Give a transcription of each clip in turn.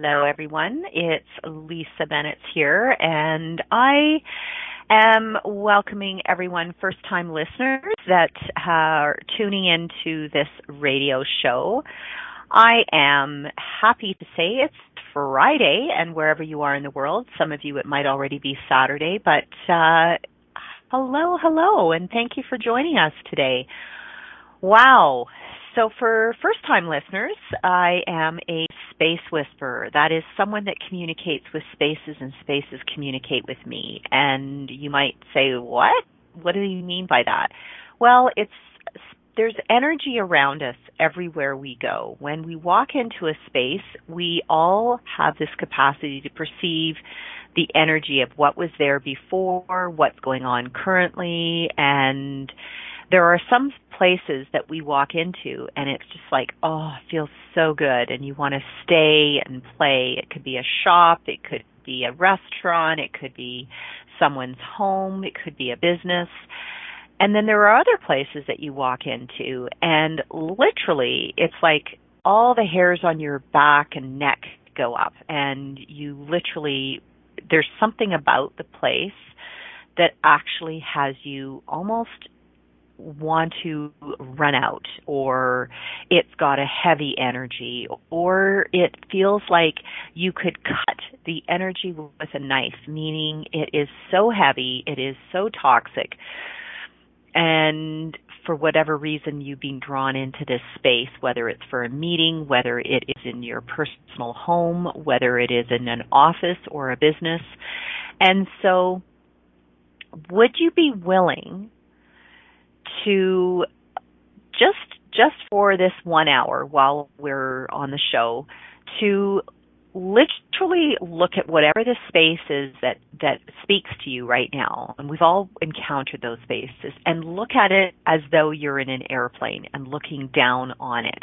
Hello, everyone. It's Lisa Bennett here, and I am welcoming everyone, first time listeners that are tuning into this radio show. I am happy to say it's Friday, and wherever you are in the world, some of you it might already be Saturday, but uh, hello, hello, and thank you for joining us today. Wow. So, for first time listeners, I am a space whisperer. That is someone that communicates with spaces and spaces communicate with me. And you might say, what? What do you mean by that? Well, it's there's energy around us everywhere we go. When we walk into a space, we all have this capacity to perceive the energy of what was there before, what's going on currently, and there are some places that we walk into and it's just like, oh, it feels so good and you want to stay and play. It could be a shop, it could be a restaurant, it could be someone's home, it could be a business. And then there are other places that you walk into and literally it's like all the hairs on your back and neck go up and you literally there's something about the place that actually has you almost want to run out or it's got a heavy energy or it feels like you could cut the energy with a knife meaning it is so heavy it is so toxic and for whatever reason you've been drawn into this space whether it's for a meeting whether it is in your personal home whether it is in an office or a business. And so would you be willing to just just for this one hour while we're on the show to literally look at whatever the space is that that speaks to you right now. And we've all encountered those spaces. And look at it as though you're in an airplane and looking down on it.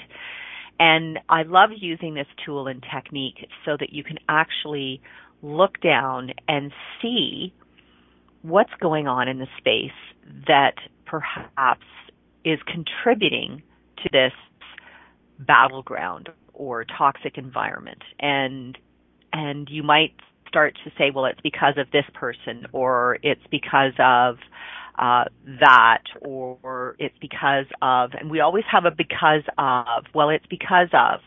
And i love using this tool and technique so that you can actually look down and see what's going on in the space that perhaps is contributing to this battleground or toxic environment. And and you might start to say well it's because of this person or it's because of uh, that or, or it's because of and we always have a because of. Well it's because of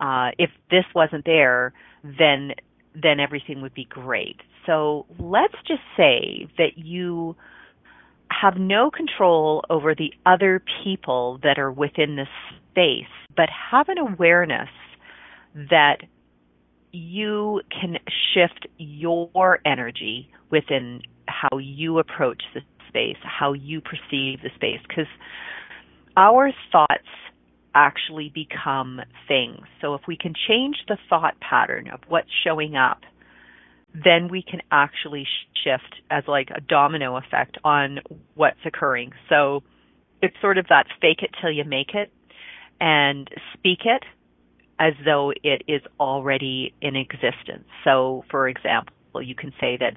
uh, if this wasn't there then then everything would be great. So let's just say that you have no control over the other people that are within this space, but have an awareness that you can shift your energy within how you approach the space, how you perceive the space, because our thoughts actually become things. So if we can change the thought pattern of what's showing up, then we can actually shift as like a domino effect on what's occurring. So it's sort of that fake it till you make it and speak it as though it is already in existence. So for example, you can say that,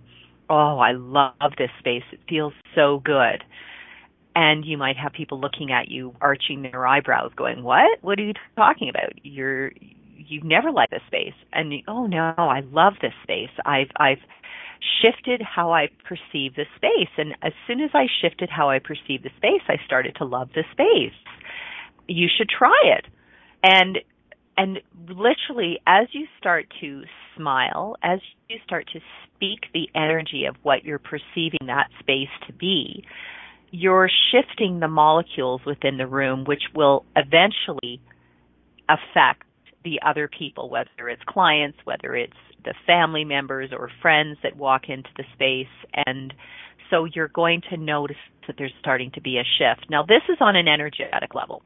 oh, I love this space. It feels so good. And you might have people looking at you, arching their eyebrows, going, "What? What are you talking about? You're you've never liked this space. And oh no i love this space. I've i've shifted how i perceive the space. And as soon as i shifted how i perceive the space i started to love the space. You should try it. And and literally as you start to smile as you start to speak the energy of what you're perceiving that space to be you're shifting the molecules within the room which will eventually affect the other people, whether it's clients, whether it's the family members or friends that walk into the space. And so you're going to notice that there's starting to be a shift. Now, this is on an energetic level.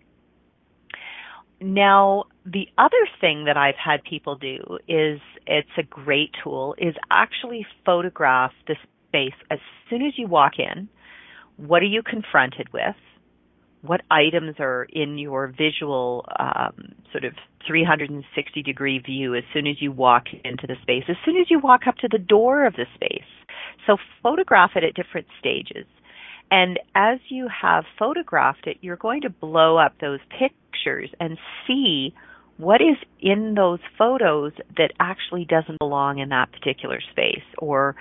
now, the other thing that I've had people do is it's a great tool is actually photograph the space as soon as you walk in. What are you confronted with? What items are in your visual um, sort of 360 degree view as soon as you walk into the space, as soon as you walk up to the door of the space? So photograph it at different stages. And as you have photographed it, you're going to blow up those pictures and see what is in those photos that actually doesn't belong in that particular space or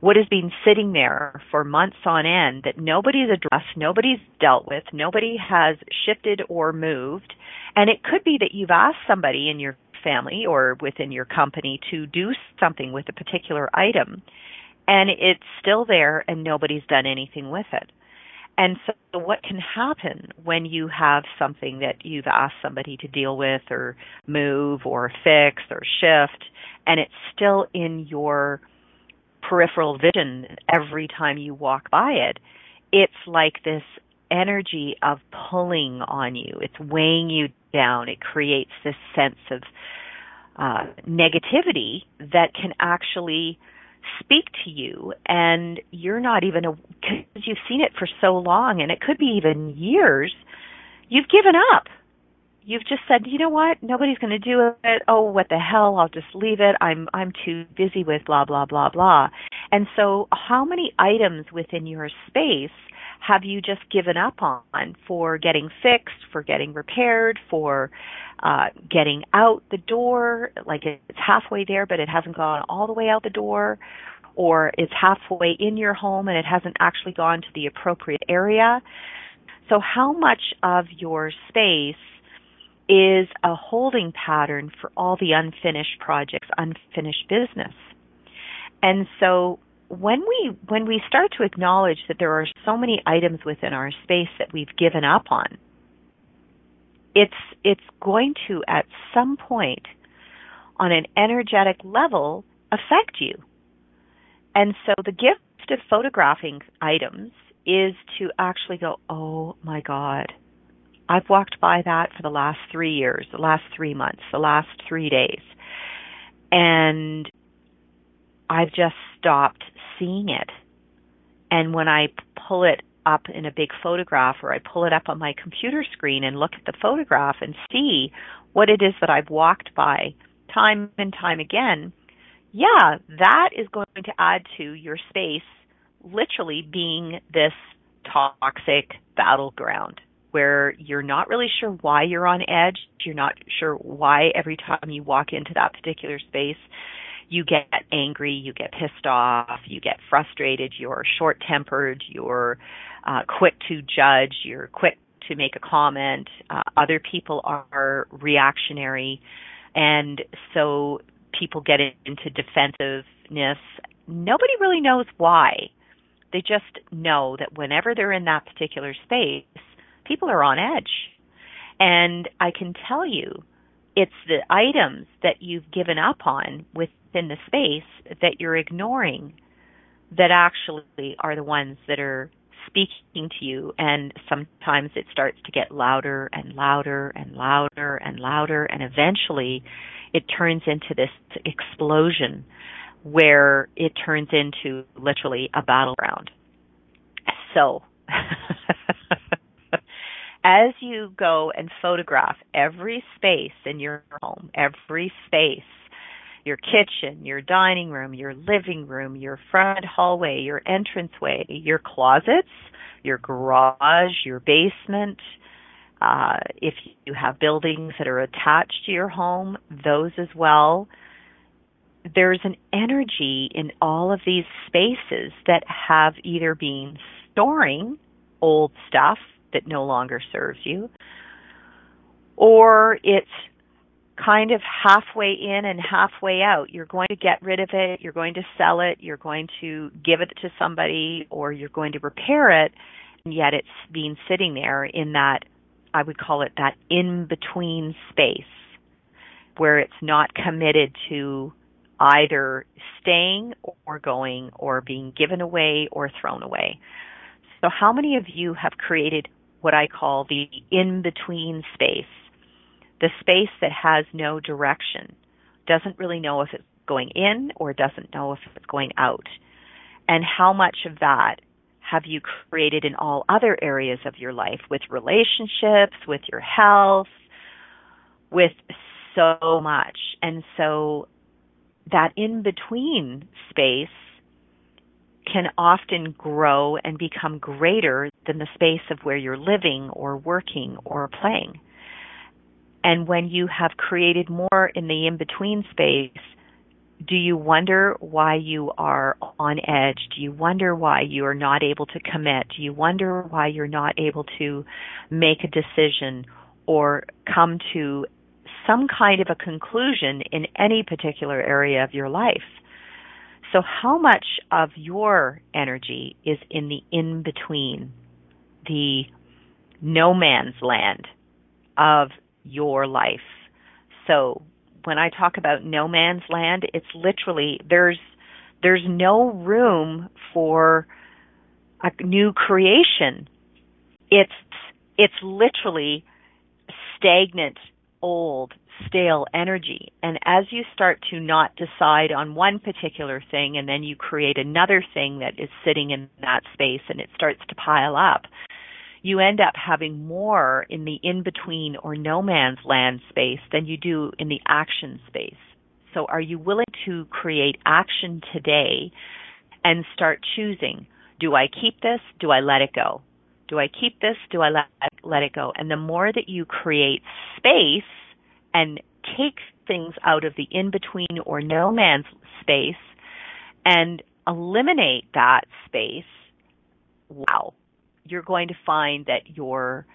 what has been sitting there for months on end that nobody's addressed, nobody's dealt with, nobody has shifted or moved. And it could be that you've asked somebody in your family or within your company to do something with a particular item and it's still there and nobody's done anything with it. And so what can happen when you have something that you've asked somebody to deal with or move or fix or shift and it's still in your peripheral vision every time you walk by it, it's like this energy of pulling on you. It's weighing you down. It creates this sense of uh, negativity that can actually speak to you and you're not even because you've seen it for so long and it could be even years you've given up. You've just said you know what? Nobody's going to do it. Oh what the hell? I'll just leave it. I'm i'm too busy with blah blah blah blah. And so how many items within your space have you just given up on for getting fixed, for getting repaired, for uh, getting out the door? Like it's halfway there, but it hasn't gone all the way out the door, or it's halfway in your home and it hasn't actually gone to the appropriate area. So, how much of your space is a holding pattern for all the unfinished projects, unfinished business? And so, when we when we start to acknowledge that there are so many items within our space that we've given up on it's it's going to at some point on an energetic level affect you and so the gift of photographing items is to actually go oh my god i've walked by that for the last 3 years the last 3 months the last 3 days and I've just stopped seeing it. And when I pull it up in a big photograph or I pull it up on my computer screen and look at the photograph and see what it is that I've walked by time and time again, yeah, that is going to add to your space literally being this toxic battleground where you're not really sure why you're on edge, you're not sure why every time you walk into that particular space you get angry, you get pissed off, you get frustrated, you're short tempered, you're uh, quick to judge, you're quick to make a comment. Uh, other people are reactionary, and so people get into defensiveness. Nobody really knows why. They just know that whenever they're in that particular space, people are on edge. And I can tell you, it's the items that you've given up on within the space that you're ignoring that actually are the ones that are speaking to you and sometimes it starts to get louder and louder and louder and louder and eventually it turns into this explosion where it turns into literally a battleground. So as you go and photograph every space in your home, every space your kitchen, your dining room, your living room, your front hallway, your entranceway, your closets, your garage, your basement. Uh, if you have buildings that are attached to your home, those as well. There's an energy in all of these spaces that have either been storing old stuff that no longer serves you, or it's kind of halfway in and halfway out. You're going to get rid of it, you're going to sell it, you're going to give it to somebody, or you're going to repair it, and yet it's been sitting there in that, I would call it that in between space where it's not committed to either staying or going or being given away or thrown away. So, how many of you have created what I call the in between space? The space that has no direction, doesn't really know if it's going in or doesn't know if it's going out. And how much of that have you created in all other areas of your life with relationships, with your health, with so much. And so that in between space can often grow and become greater than the space of where you're living or working or playing. And when you have created more in the in between space, do you wonder why you are on edge? Do you wonder why you are not able to commit? Do you wonder why you're not able to make a decision or come to some kind of a conclusion in any particular area of your life? So, how much of your energy is in the in between, the no man's land of your life? So, when I talk about no man's land, it's literally there's there's no room for a new creation. It's it's literally stagnant, old, stale energy. And as you start to not decide on one particular thing and then you create another thing that is sitting in that space and it starts to pile up, you end up having more in the in between or no man's land space than you do in the action space. So are you willing to create action today and start choosing, do I keep this? Do I let it go? Do I keep this? Do I let, let it go? And the more that you create space and take things out of the in between or no man's space and eliminate that space, wow, you're going to find that your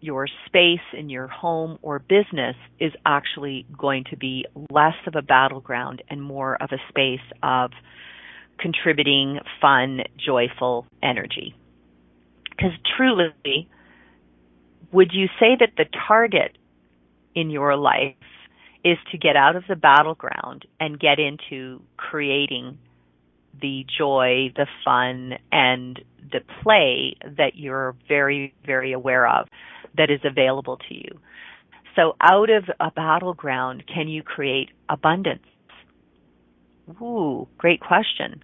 your space in your home or business is actually going to be less of a battleground and more of a space of contributing fun, joyful energy. Because truly, would you say that the target in your life is to get out of the battleground and get into creating the joy, the fun, and the play that you're very, very aware of that is available to you. So out of a battleground, can you create abundance? Ooh, great question.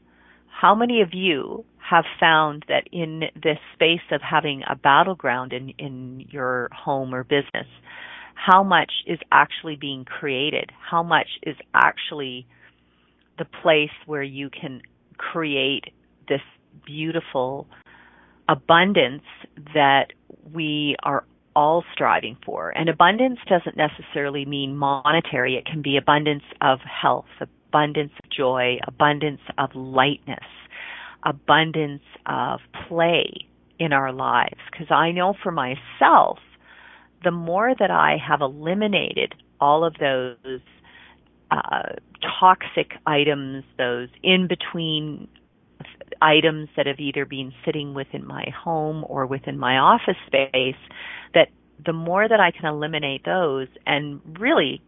How many of you have found that in this space of having a battleground in, in your home or business, how much is actually being created? How much is actually the place where you can create this beautiful abundance that we are all striving for. And abundance doesn't necessarily mean monetary. It can be abundance of health, abundance of joy, abundance of lightness, abundance of play in our lives. Because I know for myself, the more that I have eliminated all of those uh, toxic items, those in between items that have either been sitting within my home or within my office space, that the more that I can eliminate those and really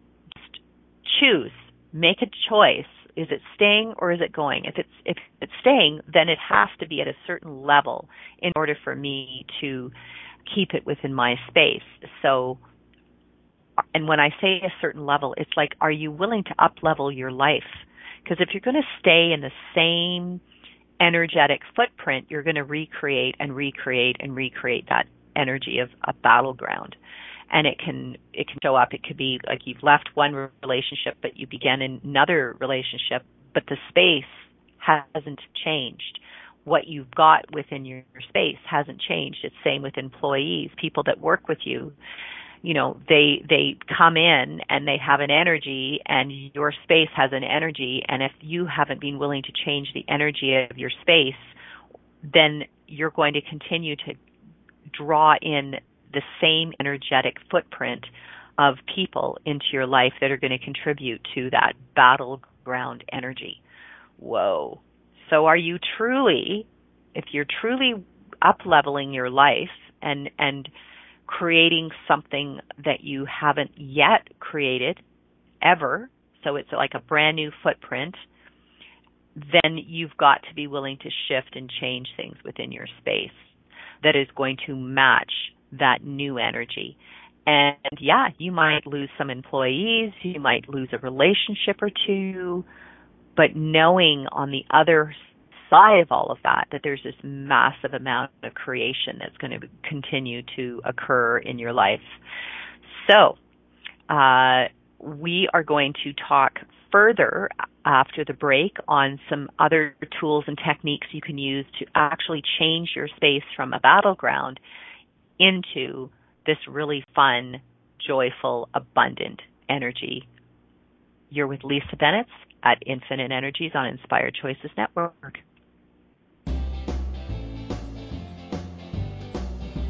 choose, make a choice. Is it staying or is it going? If it's if it's staying, then it has to be at a certain level in order for me to keep it within my space. So and when I say a certain level, it's like, are you willing to up level your life? Because if you're going to stay in the same energetic footprint, you're going to recreate and recreate and recreate that energy of a battleground. And it can it can show up. It could be like you've left one relationship, but you began another relationship, but the space hasn't changed. What you've got within your space hasn't changed. It's same with employees, people that work with you you know they they come in and they have an energy and your space has an energy. And if you haven't been willing to change the energy of your space then you're going to continue to draw in the same energetic footprint of people into your life that are going to contribute to that battleground energy. Whoa. So are you truly if you're truly up leveling your life and and creating something that you haven't yet created ever, so it's like a brand new footprint, then you've got to be willing to shift and change things within your space that is going to match that new energy. And yeah, you might lose some employees, you might lose a relationship or two, but knowing on the other side of all of that that there's this massive amount of creation that's going to continue to occur in your life. So, uh, we are going to talk further after the break on some other tools and techniques you can use to actually change your space from a battleground into this really fun, joyful, abundant energy. You're with Lisa Bennett at Infinite Energies on Inspired Choices Network.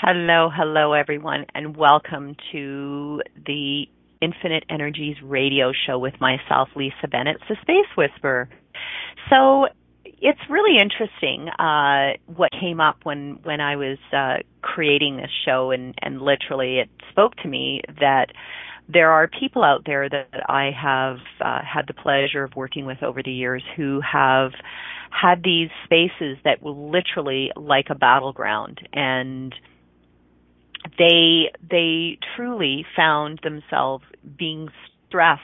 Hello, hello everyone, and welcome to the Infinite Energies radio show with myself, Lisa Bennett, the Space Whisperer. So it's really interesting uh, what came up when when I was uh, creating this show, and and literally it spoke to me that there are people out there that I have uh, had the pleasure of working with over the years who have had these spaces that were literally like a battleground and they they truly found themselves being stressed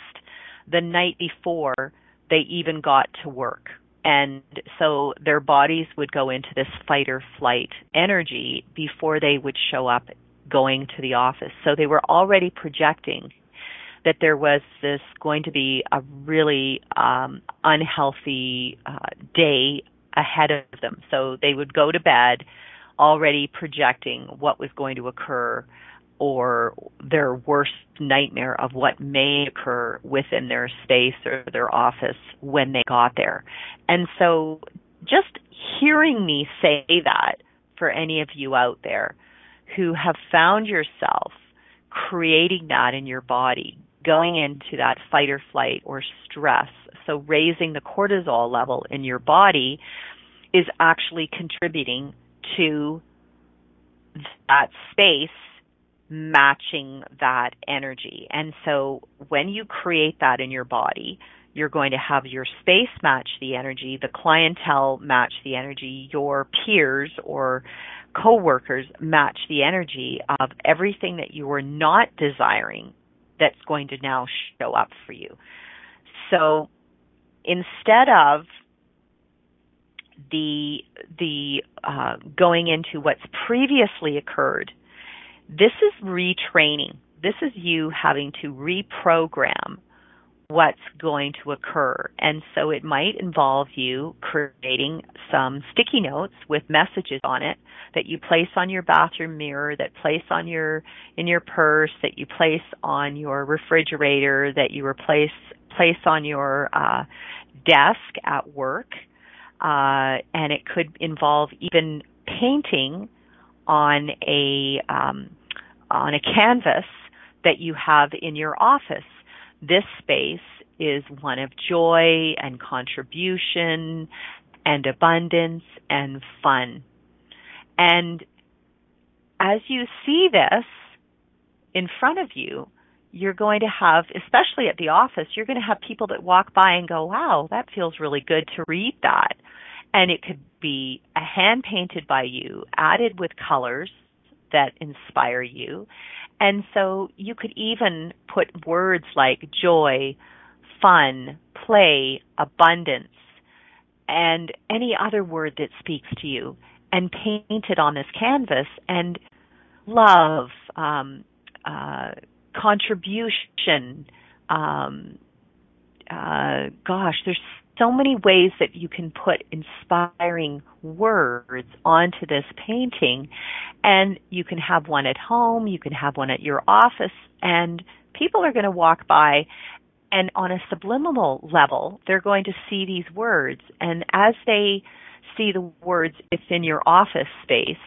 the night before they even got to work. And so their bodies would go into this fight or flight energy before they would show up going to the office. So they were already projecting that there was this going to be a really um unhealthy uh, day ahead of them. So they would go to bed already projecting what was going to occur or their worst nightmare of what may occur within their space or their office when they got there. And so just hearing me say that for any of you out there who have found yourself creating that in your body, going into that fight or flight or stress, so raising the cortisol level in your body is actually contributing to that space matching that energy. And so when you create that in your body, you're going to have your space match the energy, the clientele match the energy, your peers or coworkers match the energy of everything that you were not desiring that's going to now show up for you. So instead of the the uh, going into what's previously occurred, this is retraining. This is you having to reprogram what's going to occur. And so it might involve you creating some sticky notes with messages on it that you place on your bathroom mirror, that place on your in your purse, that you place on your refrigerator, that you replace place on your uh, desk at work. Uh, and it could involve even painting on a um, on a canvas that you have in your office this space is one of joy and contribution and abundance and fun. And as you see this in front of you, you're going to have, especially at the office, you're going to have people that walk by and go, wow, that feels really good to read that. And it could be a hand painted by you, added with colors that inspire you. And so you could even put words like joy, fun, play, abundance, and any other word that speaks to you and paint it on this canvas and love, um, uh, contribution, um, uh, gosh, there's so many ways that you can put inspiring words onto this painting. And you can have one at home, you can have one at your office and people are going to walk by and on a subliminal level, they're going to see these words. And as they see the words within your office space,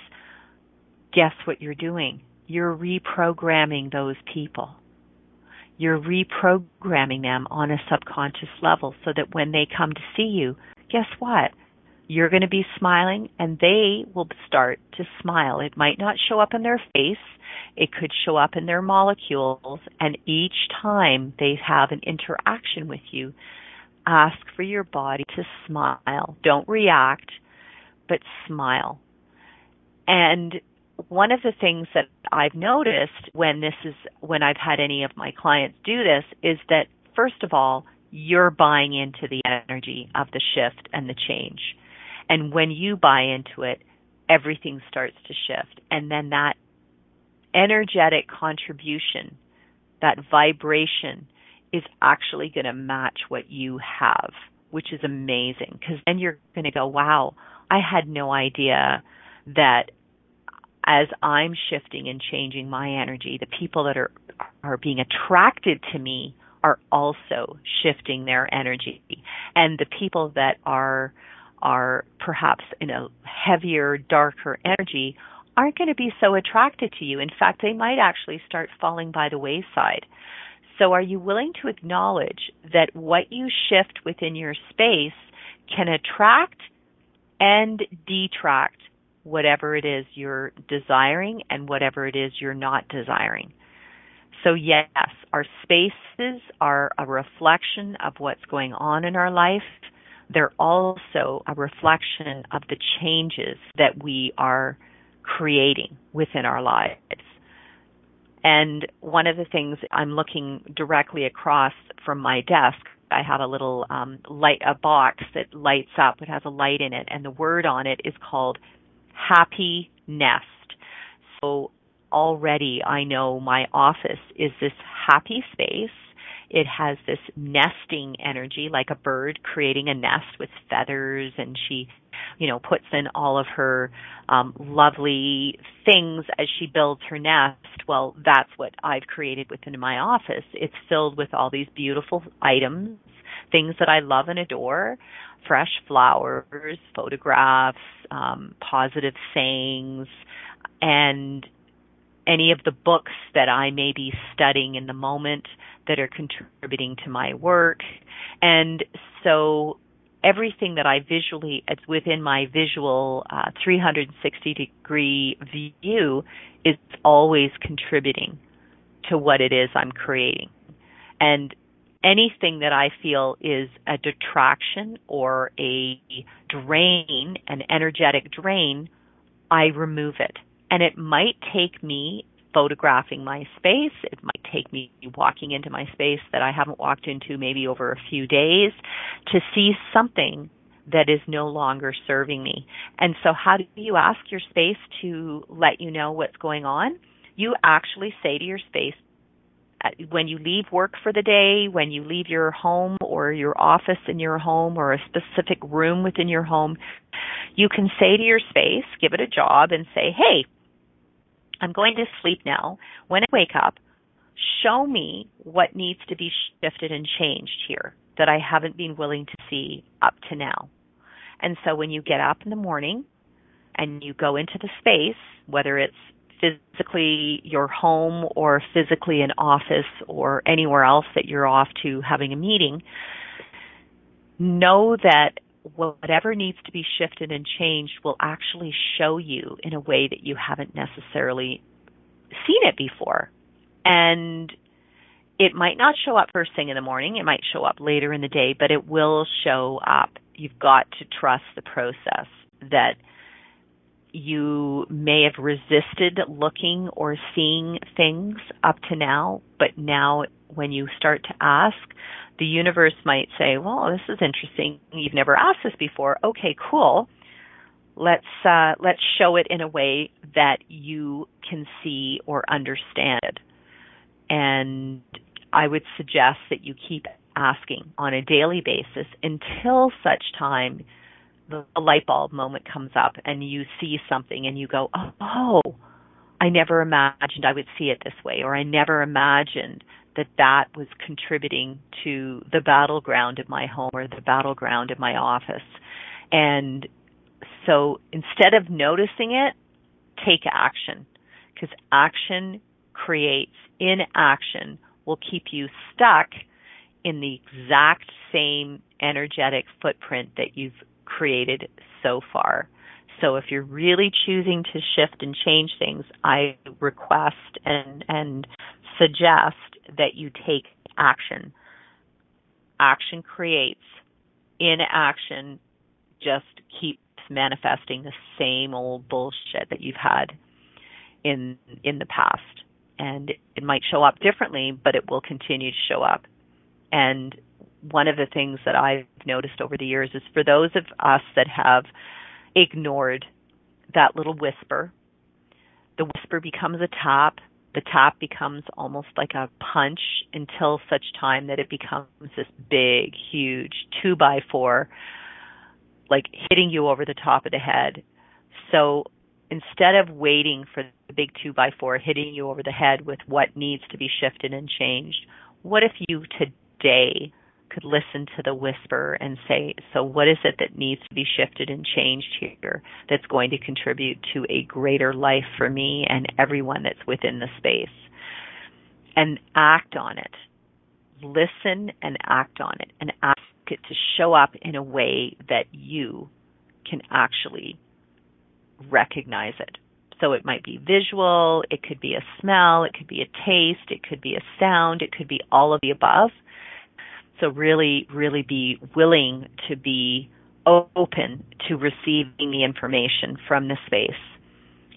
guess what you're doing? You're reprogramming those people you're reprogramming them on a subconscious level so that when they come to see you, guess what? You're going to be smiling and they will start to smile. It might not show up in their face. It could show up in their molecules and each time they have an interaction with you, ask for your body to smile. Don't react, but smile. And one of the things that I've noticed when this is when I've had any of my clients do this is that first of all, you're buying into the energy of the shift and the change. And when you buy into it, everything starts to shift. And then that energetic contribution, that vibration is actually going to match what you have, which is amazing because then you're going to go, wow, I had no idea that as I'm shifting and changing my energy, the people that are are being attracted to me are also shifting their energy. And the people that are are perhaps in a heavier, darker energy aren't going to be so attracted to you. In fact, they might actually start falling by the wayside. So are you willing to acknowledge that what you shift within your space can attract and detract whatever it is you're desiring and whatever it is you're not desiring. So yes, our spaces are a reflection of what's going on in our life. They're also a reflection of the changes that we are creating within our lives. And one of the things I'm looking directly across from my desk, I have a little um, light, a box that lights up. It has a light in it, and the word on it is called happy nest. So already I know my office is this happy space. It has this nesting energy like a bird creating a nest with feathers and she, you know, puts in all of her um, lovely things as she builds her nest. Well, that's what I've created within my office. It's filled with all these beautiful items, things that I love and adore fresh flowers, photographs, um, positive sayings, and any of the books that I may be studying in the moment that are contributing to my work. And so everything that I visually, it's within my visual uh, 360 degree view is always contributing to what it is I'm creating. And anything that I feel is a detraction or a drain, an energetic drain, I remove it. And it might take me photographing my space. It might take me walking into my space that I haven't walked into maybe over a few days to see something that is no longer serving me. And so how do you ask your space to let you know what's going on? You actually say to your space, when you leave work for the day, when you leave your home or your office in your home or a specific room within your home, you can say to your space, give it a job and say, hey, I'm going to sleep now. When I wake up, show me what needs to be shifted and changed here that I haven't been willing to see up to now. And so when you get up in the morning and you go into the space, whether it's physically your home or physically an office or anywhere else that you're off to having a meeting, know that whatever needs to be shifted and changed will actually show you in a way that you haven't necessarily seen it before. And it might not show up first thing in the morning, it might show up later in the day, but it will show up. You've got to trust the process that you may have resisted looking or seeing things up to now, but now when you start to ask, the universe might say, "Well, this is interesting. You've never asked this before. Okay, cool. Let's uh, let's show it in a way that you can see or understand it." And I would suggest that you keep asking on a daily basis until such time the light bulb moment comes up and you see something and you go, oh, I never imagined I would see it this way, or I never imagined that that was contributing to the battleground of my home or the battleground of my office. And so instead of noticing it, take action because action creates inaction will keep you stuck in the exact same energetic footprint that you've created so far. So if you're really choosing to shift and change things, I request and and suggest that you take action. Action creates. Inaction just keeps manifesting the same old bullshit that you've had in in the past. And it might show up differently, but it will continue to show up. And one of the things that I've noticed over the years is for those of us that have ignored that little whisper, the whisper becomes a tap. The tap becomes almost like a punch until such time that it becomes this big, huge two by four, like hitting you over the top of the head. So instead of waiting for the big two by four hitting you over the head with what needs to be shifted and changed, what if you today could listen to the whisper and say, so what is it that needs to be shifted and changed here that's going to contribute to a greater life for me and everyone that's within the space? And act on it. Listen and act on it and ask it to show up in a way that you can actually recognize it. So it might be visual, it could be a smell, it could be a taste, it could be a sound, it could be all of the above so really, really be willing to be open to receiving the information from the space.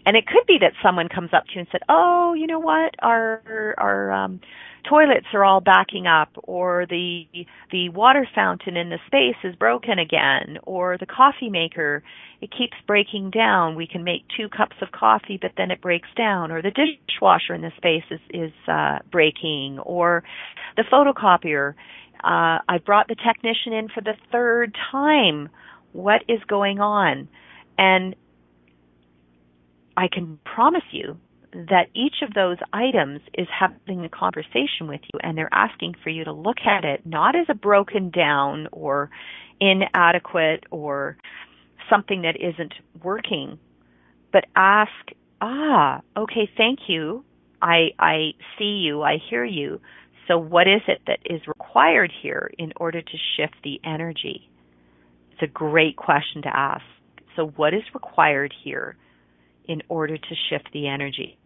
And it could be that someone comes up to you and said, "Oh, you know what? Our our um, toilets are all backing up, or the the water fountain in the space is broken again, or the coffee maker it keeps breaking down. We can make two cups of coffee, but then it breaks down, or the dishwasher in the space is is uh, breaking, or the photocopier uh, I brought the technician in for the third time. What is going on? And I can promise you that each of those items is having a conversation with you and they're asking for you to look at it not as a broken down or inadequate or something that isn't working, but ask, ah, okay, thank you. I, I see you. I hear you. So, what is it that is required here in order to shift the energy? It's a great question to ask. So, what is required here in order to shift the energy?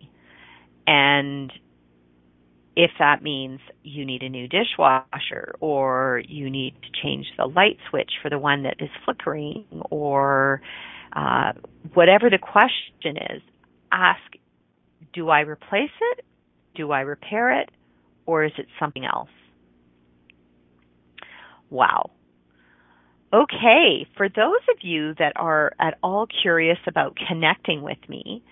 And if that means you need a new dishwasher or you need to change the light switch for the one that is flickering or uh, whatever the question is, ask do I replace it? Do I repair it? Or is it something else? Wow. Okay, for those of you that are at all curious about connecting with me,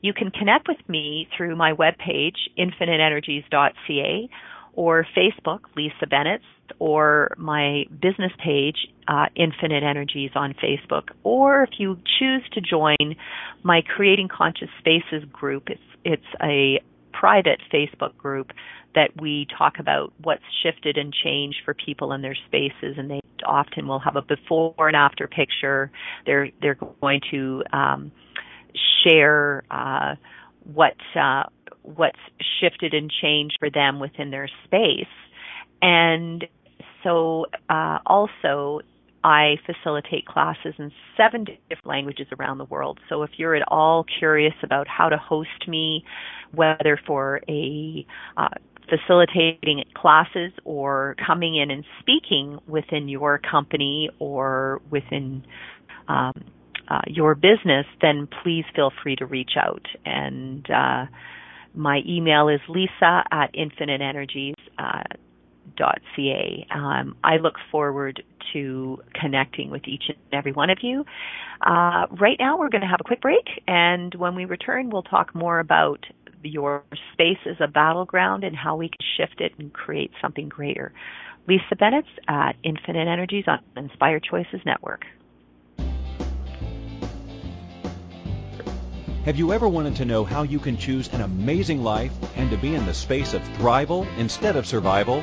you can connect with me through my webpage, infiniteenergies.ca, or Facebook, Lisa Bennett, or my business page, uh, Infinite Energies on Facebook. Or if you choose to join my Creating Conscious Spaces group, it's, it's a private Facebook group that we talk about what's shifted and changed for people in their spaces, and they often will have a before and after picture. They're they're going to um, share uh, what uh, what's shifted and changed for them within their space, and so uh, also I facilitate classes in seven different languages around the world. So if you're at all curious about how to host me, whether for a uh, facilitating classes or coming in and speaking within your company or within um, uh, your business, then please feel free to reach out. And uh, my email is lisa at infiniteenergies.ca. Uh, um, I look forward to connecting with each and every one of you. Uh, right now, we're going to have a quick break, and when we return, we'll talk more about your space as a battleground and how we can shift it and create something greater. Lisa Bennett at Infinite Energies on Inspired Choices Network. Have you ever wanted to know how you can choose an amazing life and to be in the space of thrival instead of survival?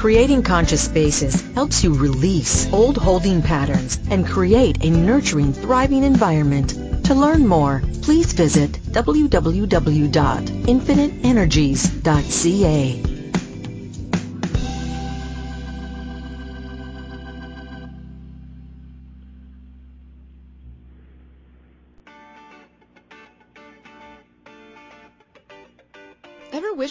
Creating Conscious Spaces helps you release old holding patterns and create a nurturing, thriving environment. To learn more, please visit www.infiniteenergies.ca.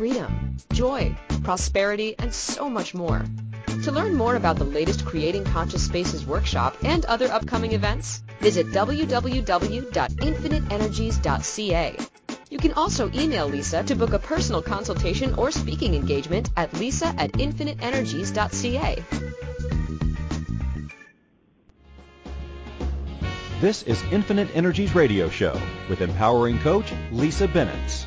freedom, joy, prosperity, and so much more. To learn more about the latest Creating Conscious Spaces workshop and other upcoming events, visit www.infiniteenergies.ca. You can also email Lisa to book a personal consultation or speaking engagement at lisa at infiniteenergies.ca. This is Infinite Energies Radio Show with empowering coach Lisa Bennett.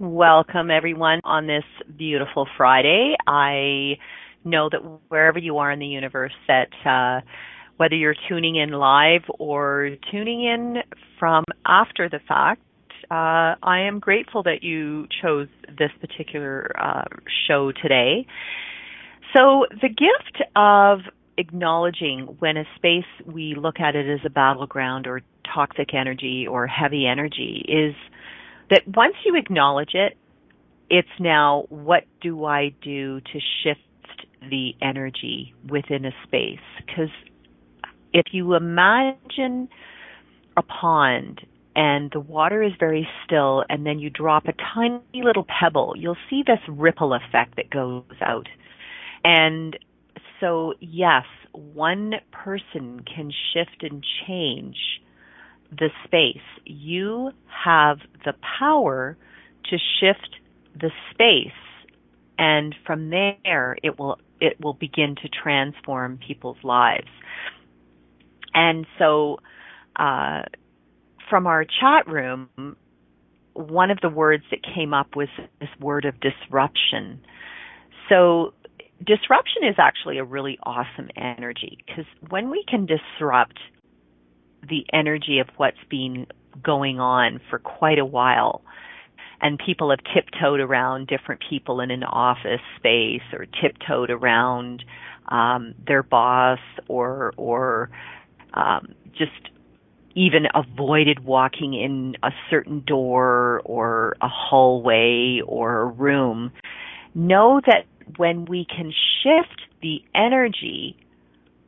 Welcome, everyone, on this beautiful Friday. I know that wherever you are in the universe, that uh, whether you're tuning in live or tuning in from after the fact, uh, I am grateful that you chose this particular uh, show today. So, the gift of acknowledging when a space we look at it as a battleground or toxic energy or heavy energy is that once you acknowledge it, it's now what do I do to shift the energy within a space? Because if you imagine a pond and the water is very still and then you drop a tiny little pebble, you'll see this ripple effect that goes out. And so, yes, one person can shift and change the space. You have the power to shift the space and from there it will it will begin to transform people's lives. And so uh, from our chat room, one of the words that came up was this word of disruption. So disruption is actually a really awesome energy because when we can disrupt the energy of what's been going on for quite a while, and people have tiptoed around different people in an office space or tiptoed around um, their boss or or um, just even avoided walking in a certain door or a hallway or a room. Know that when we can shift the energy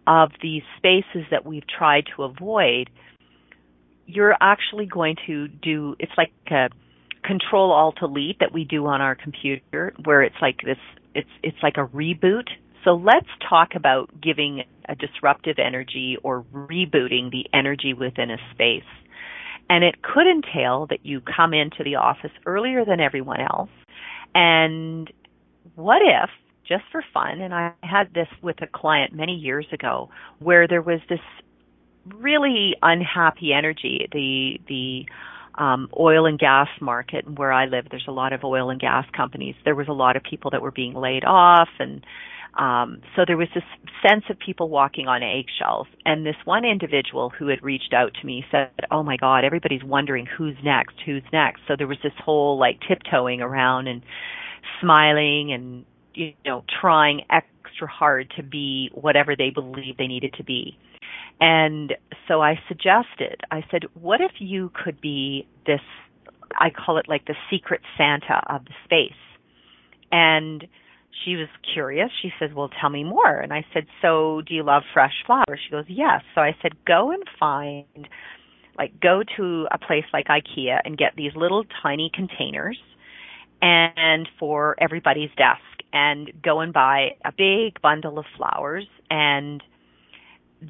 of these spaces that we've tried to avoid, you're actually going to do it's like a control alt delete that we do on our computer where it's like this it's it's like a reboot. So let's talk about giving a disruptive energy or rebooting the energy within a space. And it could entail that you come into the office earlier than everyone else. And what if just for fun and I had this with a client many years ago where there was this really unhappy energy the the um, oil and gas market where I live there's a lot of oil and gas companies. There was a lot of people that were being laid off and um, so there was this sense of people walking on eggshells. And this one individual who had reached out to me said oh my god everybody's wondering who's next who's next. So there was this whole like tiptoeing around and smiling and you know trying extra hard to be whatever they believed they needed to be and so I suggested, I said, what if you could be this, I call it like the secret Santa of the space. And she was curious. She said, well, tell me more. And I said, so do you love fresh flowers? She goes, yes. So I said, go and find, like, go to a place like IKEA and get these little tiny containers and for everybody's desk and go and buy a big bundle of flowers and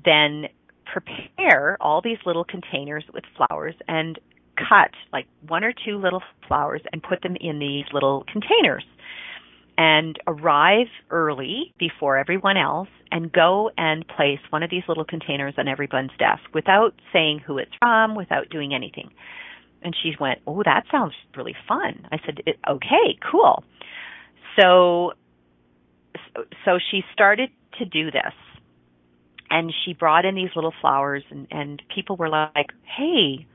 then prepare all these little containers with flowers and cut like one or two little flowers and put them in these little containers and arrive early before everyone else and go and place one of these little containers on everyone's desk without saying who it's from, without doing anything. And she went, "Oh, that sounds really fun." I said, "Okay, cool." So so she started to do this and she brought in these little flowers and and people were like hey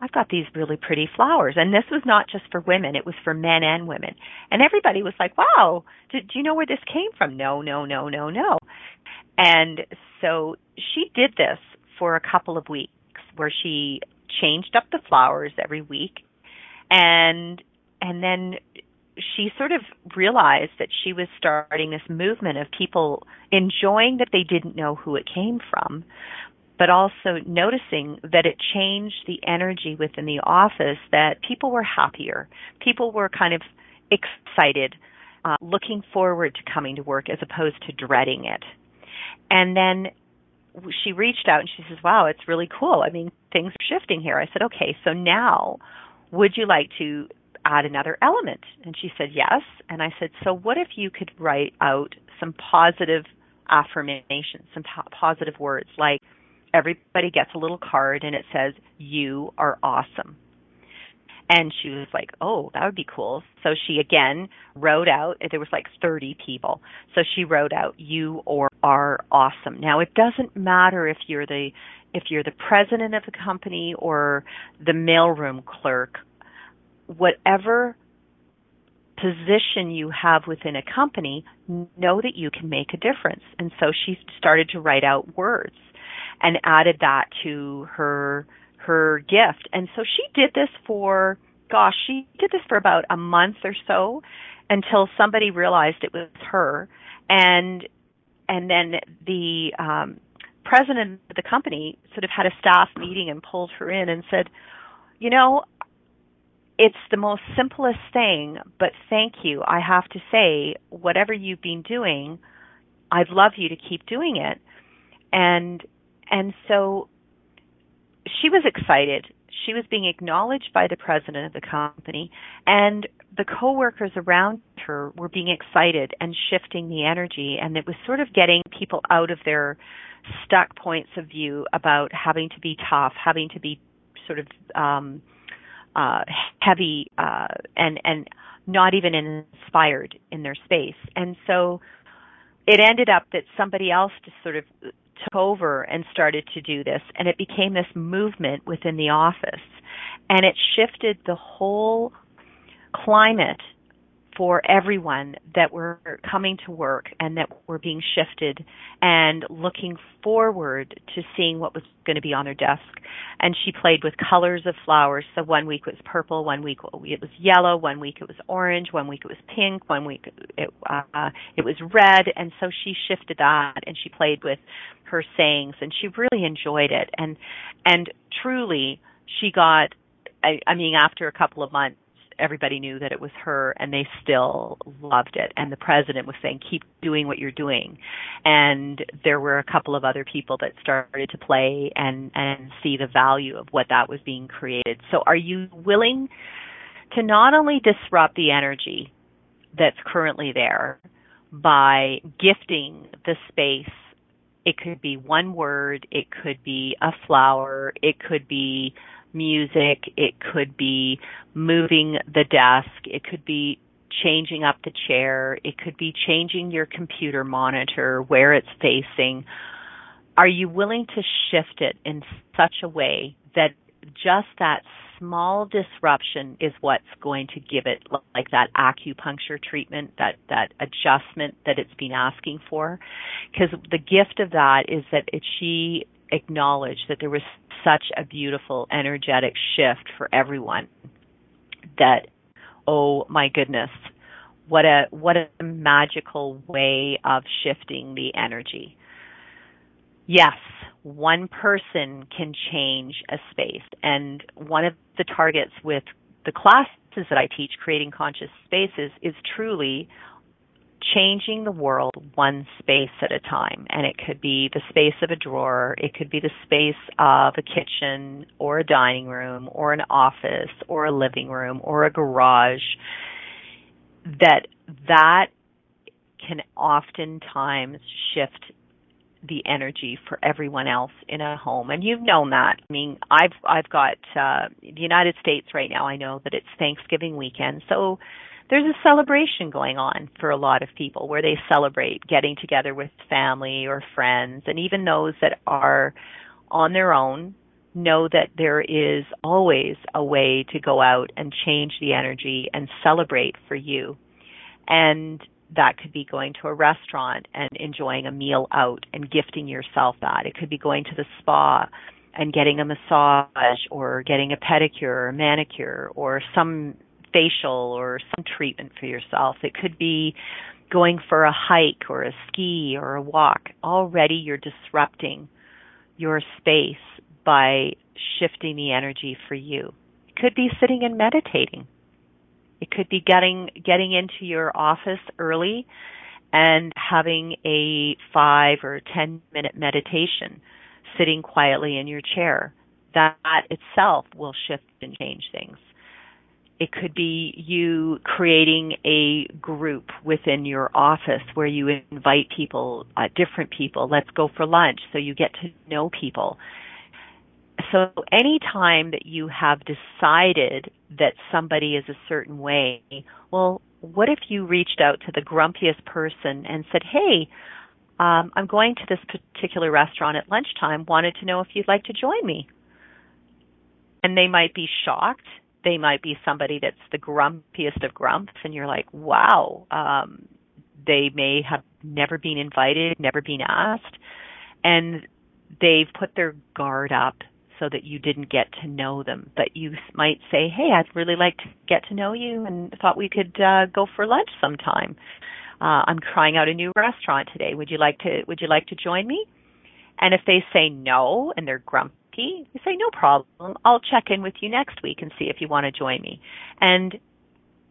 i've got these really pretty flowers. And this was not just for women it was for men and women. And everybody was like wow do, do you know where this came from? No no no no no. And so she did this for a couple of weeks where she changed up the flowers every week. And and then she sort of realized that she was starting this movement of people enjoying that they didn't know who it came from, but also noticing that it changed the energy within the office, that people were happier. People were kind of excited, uh, looking forward to coming to work as opposed to dreading it. And then she reached out and she says, Wow, it's really cool. I mean, things are shifting here. I said, Okay, so now would you like to add another element? And she said, yes. And I said, so what if you could write out some positive affirmations, some po- positive words like everybody gets a little card and it says, you are awesome. And she was like, "Oh, that would be cool." So she again wrote out. There was like 30 people. So she wrote out, "You or are awesome." Now it doesn't matter if you're the if you're the president of the company or the mailroom clerk, whatever position you have within a company, know that you can make a difference. And so she started to write out words and added that to her her gift. And so she did this for gosh, she did this for about a month or so until somebody realized it was her and and then the um president of the company sort of had a staff meeting and pulled her in and said, "You know, it's the most simplest thing, but thank you. I have to say, whatever you've been doing, I'd love you to keep doing it." And and so she was excited. She was being acknowledged by the president of the company and the coworkers around her were being excited and shifting the energy and it was sort of getting people out of their stuck points of view about having to be tough, having to be sort of um uh heavy uh and and not even inspired in their space. And so it ended up that somebody else just sort of took over and started to do this and it became this movement within the office and it shifted the whole climate for everyone that were coming to work and that were being shifted and looking forward to seeing what was going to be on their desk. And she played with colors of flowers. So one week it was purple, one week it was yellow, one week it was orange, one week it was pink, one week it, uh, it was red. And so she shifted that and she played with her sayings and she really enjoyed it. And, and truly she got I, I mean, after a couple of months, everybody knew that it was her and they still loved it. And the president was saying keep doing what you're doing. And there were a couple of other people that started to play and and see the value of what that was being created. So are you willing to not only disrupt the energy that's currently there by gifting the space it could be one word it could be a flower it could be music, it could be moving the desk, it could be changing up the chair, it could be changing your computer monitor where it's facing. Are you willing to shift it in such a way that just that small disruption is what's going to give it like that acupuncture treatment, that, that adjustment that it's been asking for? Because the gift of that is that it, she acknowledged that there was such a beautiful energetic shift for everyone that oh my goodness what a what a magical way of shifting the energy. Yes one person can change a space. And one of the targets with the classes that I teach creating conscious spaces is truly changing the world one space at a time. And it could be the space of a drawer, it could be the space of a kitchen or a dining room or an office or a living room or a garage. That that can oftentimes shift the energy for everyone else in a home and you've known that i mean i've i've got uh the united states right now i know that it's thanksgiving weekend so there's a celebration going on for a lot of people where they celebrate getting together with family or friends and even those that are on their own know that there is always a way to go out and change the energy and celebrate for you. And that could be going to a restaurant and enjoying a meal out and gifting yourself that. It could be going to the spa and getting a massage or getting a pedicure or manicure or some facial or some treatment for yourself. It could be going for a hike or a ski or a walk. Already you're disrupting your space by shifting the energy for you. It could be sitting and meditating. It could be getting getting into your office early and having a 5 or 10 minute meditation sitting quietly in your chair. That itself will shift and change things. It could be you creating a group within your office where you invite people, uh, different people. Let's go for lunch so you get to know people. so anytime that you have decided that somebody is a certain way, well, what if you reached out to the grumpiest person and said, hey, um, I'm going to this particular restaurant at lunchtime, wanted to know if you'd like to join me. And they might be shocked. They might be somebody that's the grumpiest of grumps, and you're like, wow. Um, they may have never been invited, never been asked, and they've put their guard up so that you didn't get to know them. But you might say, hey, I'd really like to get to know you and thought we could uh, go for lunch sometime uh, I'm trying out a new restaurant today. Would you like to Would you like to join me? And if they say no and they're grumpy, you say no problem. I'll check in with you next week and see if you want to join me. And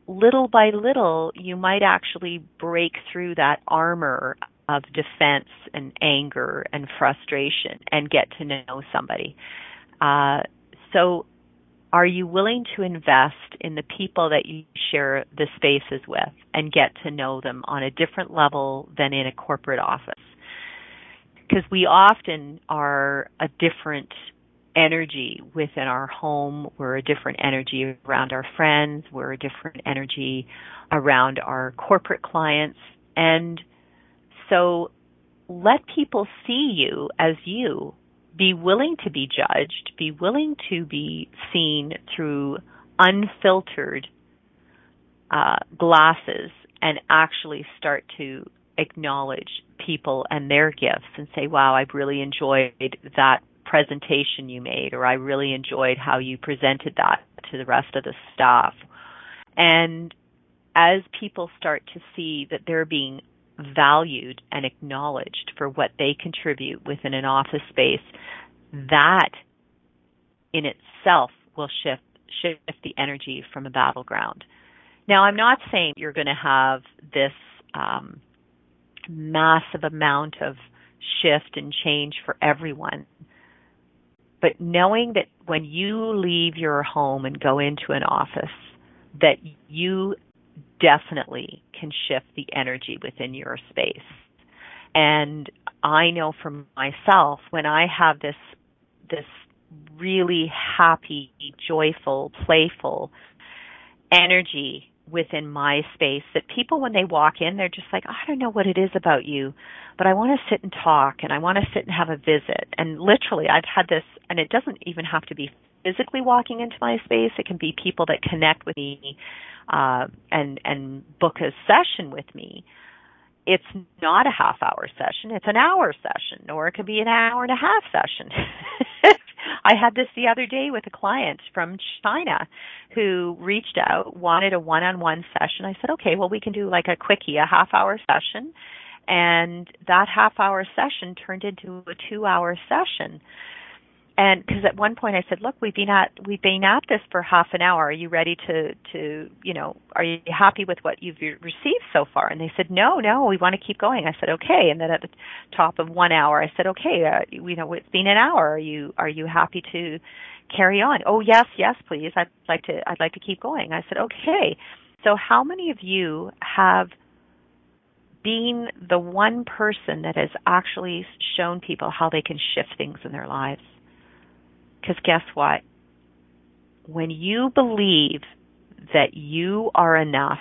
little by little, you might actually break through that armor of defense and anger and frustration and get to know somebody. Uh, so are you willing to invest in the people that you share the spaces with and get to know them on a different level than in a corporate office? Because we often are a different energy within our home. We're a different energy around our friends. We're a different energy around our corporate clients. And so let people see you as you be willing to be judged, be willing to be seen through unfiltered uh, glasses, and actually start to acknowledge people and their gifts and say, wow, I've really enjoyed that presentation you made, or I really enjoyed how you presented that to the rest of the staff. And as people start to see that they're being valued and acknowledged for what they contribute within an office space, that in itself will shift shift the energy from a battleground. Now, I'm not saying you're going to have this um, massive amount of shift and change for everyone, but knowing that when you leave your home and go into an office, that you definitely can shift the energy within your space. And I know for myself, when I have this this really happy, joyful, playful energy within my space that people when they walk in they're just like I don't know what it is about you but I want to sit and talk and I want to sit and have a visit. And literally I've had this and it doesn't even have to be physically walking into my space. It can be people that connect with me uh, and and book a session with me, it's not a half hour session, it's an hour session, or it could be an hour and a half session. I had this the other day with a client from China who reached out, wanted a one on one session. I said, okay, well, we can do like a quickie, a half hour session. And that half hour session turned into a two hour session and because at one point I said, "Look, we've been at we've been at this for half an hour. Are you ready to to you know Are you happy with what you've received so far?" And they said, "No, no, we want to keep going." I said, "Okay." And then at the top of one hour, I said, "Okay, uh, you know it's been an hour. Are you are you happy to carry on?" "Oh yes, yes, please. I'd like to I'd like to keep going." I said, "Okay." So how many of you have been the one person that has actually shown people how they can shift things in their lives? Because guess what? When you believe that you are enough,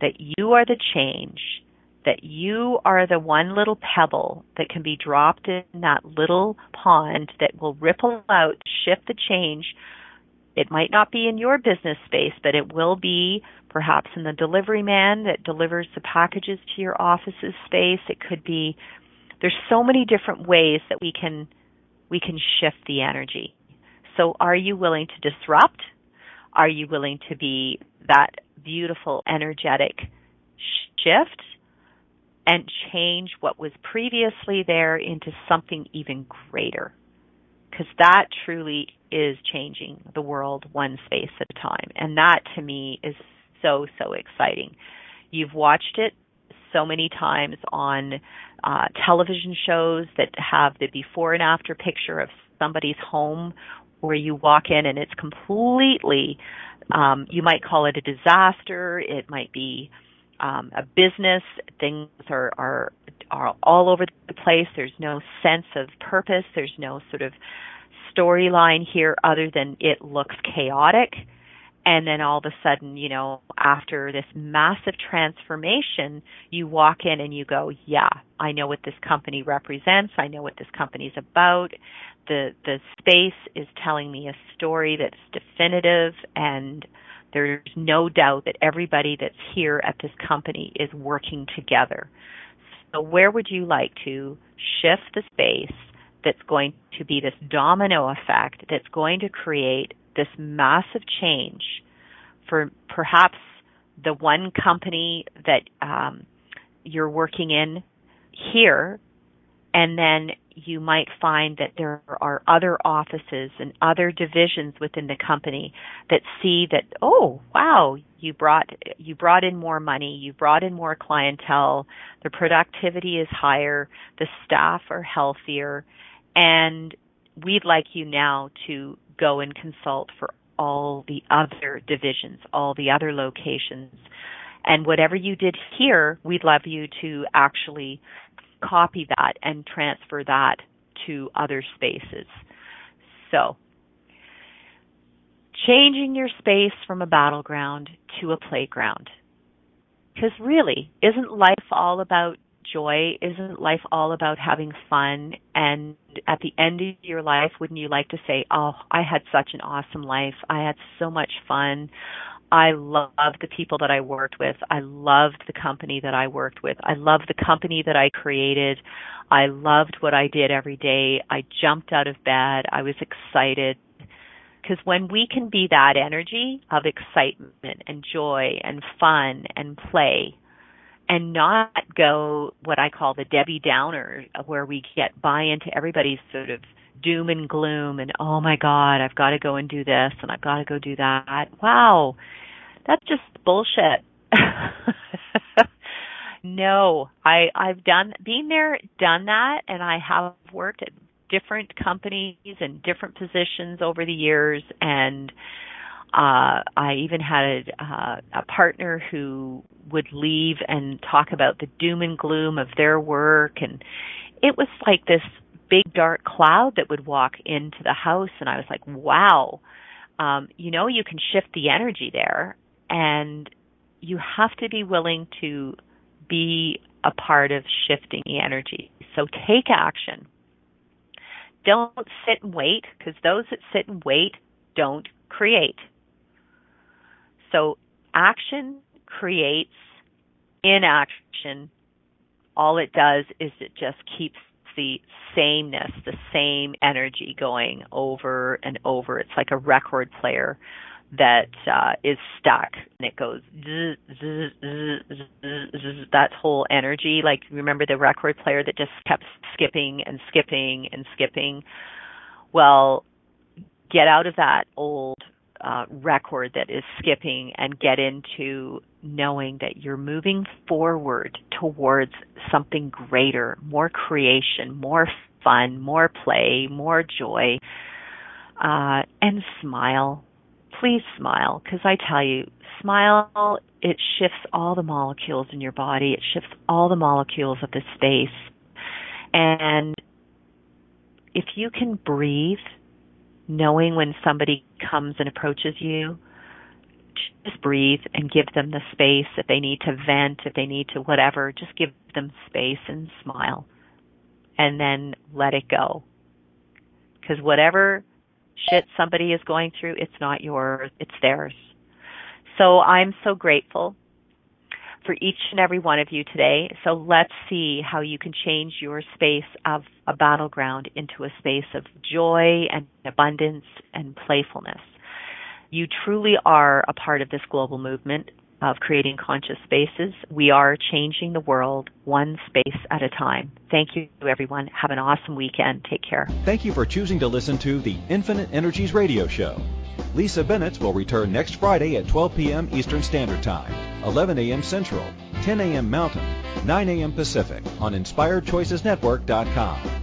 that you are the change, that you are the one little pebble that can be dropped in that little pond that will ripple out, shift the change. It might not be in your business space, but it will be perhaps in the delivery man that delivers the packages to your office's space. It could be there's so many different ways that we can we can shift the energy. So are you willing to disrupt? Are you willing to be that beautiful, energetic shift and change what was previously there into something even greater? Because that truly is changing the world one space at a time. And that to me is so, so exciting. You've watched it so many times on uh, television shows that have the before and after picture of somebody's home where you walk in and it's completely, um, you might call it a disaster. It might be um, a business. Things are, are are all over the place. There's no sense of purpose. There's no sort of storyline here other than it looks chaotic and then all of a sudden, you know, after this massive transformation, you walk in and you go, yeah, I know what this company represents. I know what this company is about. The, the space is telling me a story that's definitive and there's no doubt that everybody that's here at this company is working together. So where would you like to shift the space that's going to be this domino effect that's going to create this massive change for perhaps the one company that um, you're working in here, and then you might find that there are other offices and other divisions within the company that see that oh wow you brought you brought in more money you brought in more clientele the productivity is higher the staff are healthier and we'd like you now to go and consult for all the other divisions, all the other locations. And whatever you did here, we'd love you to actually copy that and transfer that to other spaces. So, changing your space from a battleground to a playground. Because really, isn't life all about joy? Isn't life all about having fun? And at the end of your life, wouldn't you like to say, Oh, I had such an awesome life. I had so much fun. I loved the people that I worked with. I loved the company that I worked with. I loved the company that I created. I loved what I did every day. I jumped out of bed. I was excited. Because when we can be that energy of excitement and joy and fun and play, and not go what I call the Debbie Downer, where we get buy into everybody's sort of doom and gloom and oh my god, I've got to go and do this and I've got to go do that. Wow, that's just bullshit. no, I I've done been there, done that, and I have worked at different companies and different positions over the years and uh, I even had a, uh, a partner who would leave and talk about the doom and gloom of their work, and it was like this big dark cloud that would walk into the house, and I was like, wow, um, you know, you can shift the energy there, and you have to be willing to be a part of shifting the energy. So take action. Don't sit and wait because those that sit and wait don't create. So action creates inaction. All it does is it just keeps the sameness, the same energy going over and over. It's like a record player that uh, is stuck and it goes zzz, zzz, zzz, that whole energy like remember the record player that just kept skipping and skipping and skipping well get out of that old uh, record that is skipping and get into knowing that you're moving forward towards something greater, more creation, more fun, more play, more joy, uh, and smile. Please smile, because I tell you, smile, it shifts all the molecules in your body, it shifts all the molecules of the space. And if you can breathe knowing when somebody comes and approaches you, just breathe and give them the space if they need to vent, if they need to whatever, just give them space and smile. And then let it go. Because whatever shit somebody is going through, it's not yours, it's theirs. So I'm so grateful for each and every one of you today. So let's see how you can change your space of a battleground into a space of joy and abundance and playfulness. You truly are a part of this global movement of creating conscious spaces. We are changing the world one space at a time. Thank you, everyone. Have an awesome weekend. Take care. Thank you for choosing to listen to the Infinite Energies radio show. Lisa Bennett will return next Friday at 12 p.m. Eastern Standard Time, 11 a.m. Central, 10 a.m. Mountain, 9 a.m. Pacific on InspiredChoicesNetwork.com.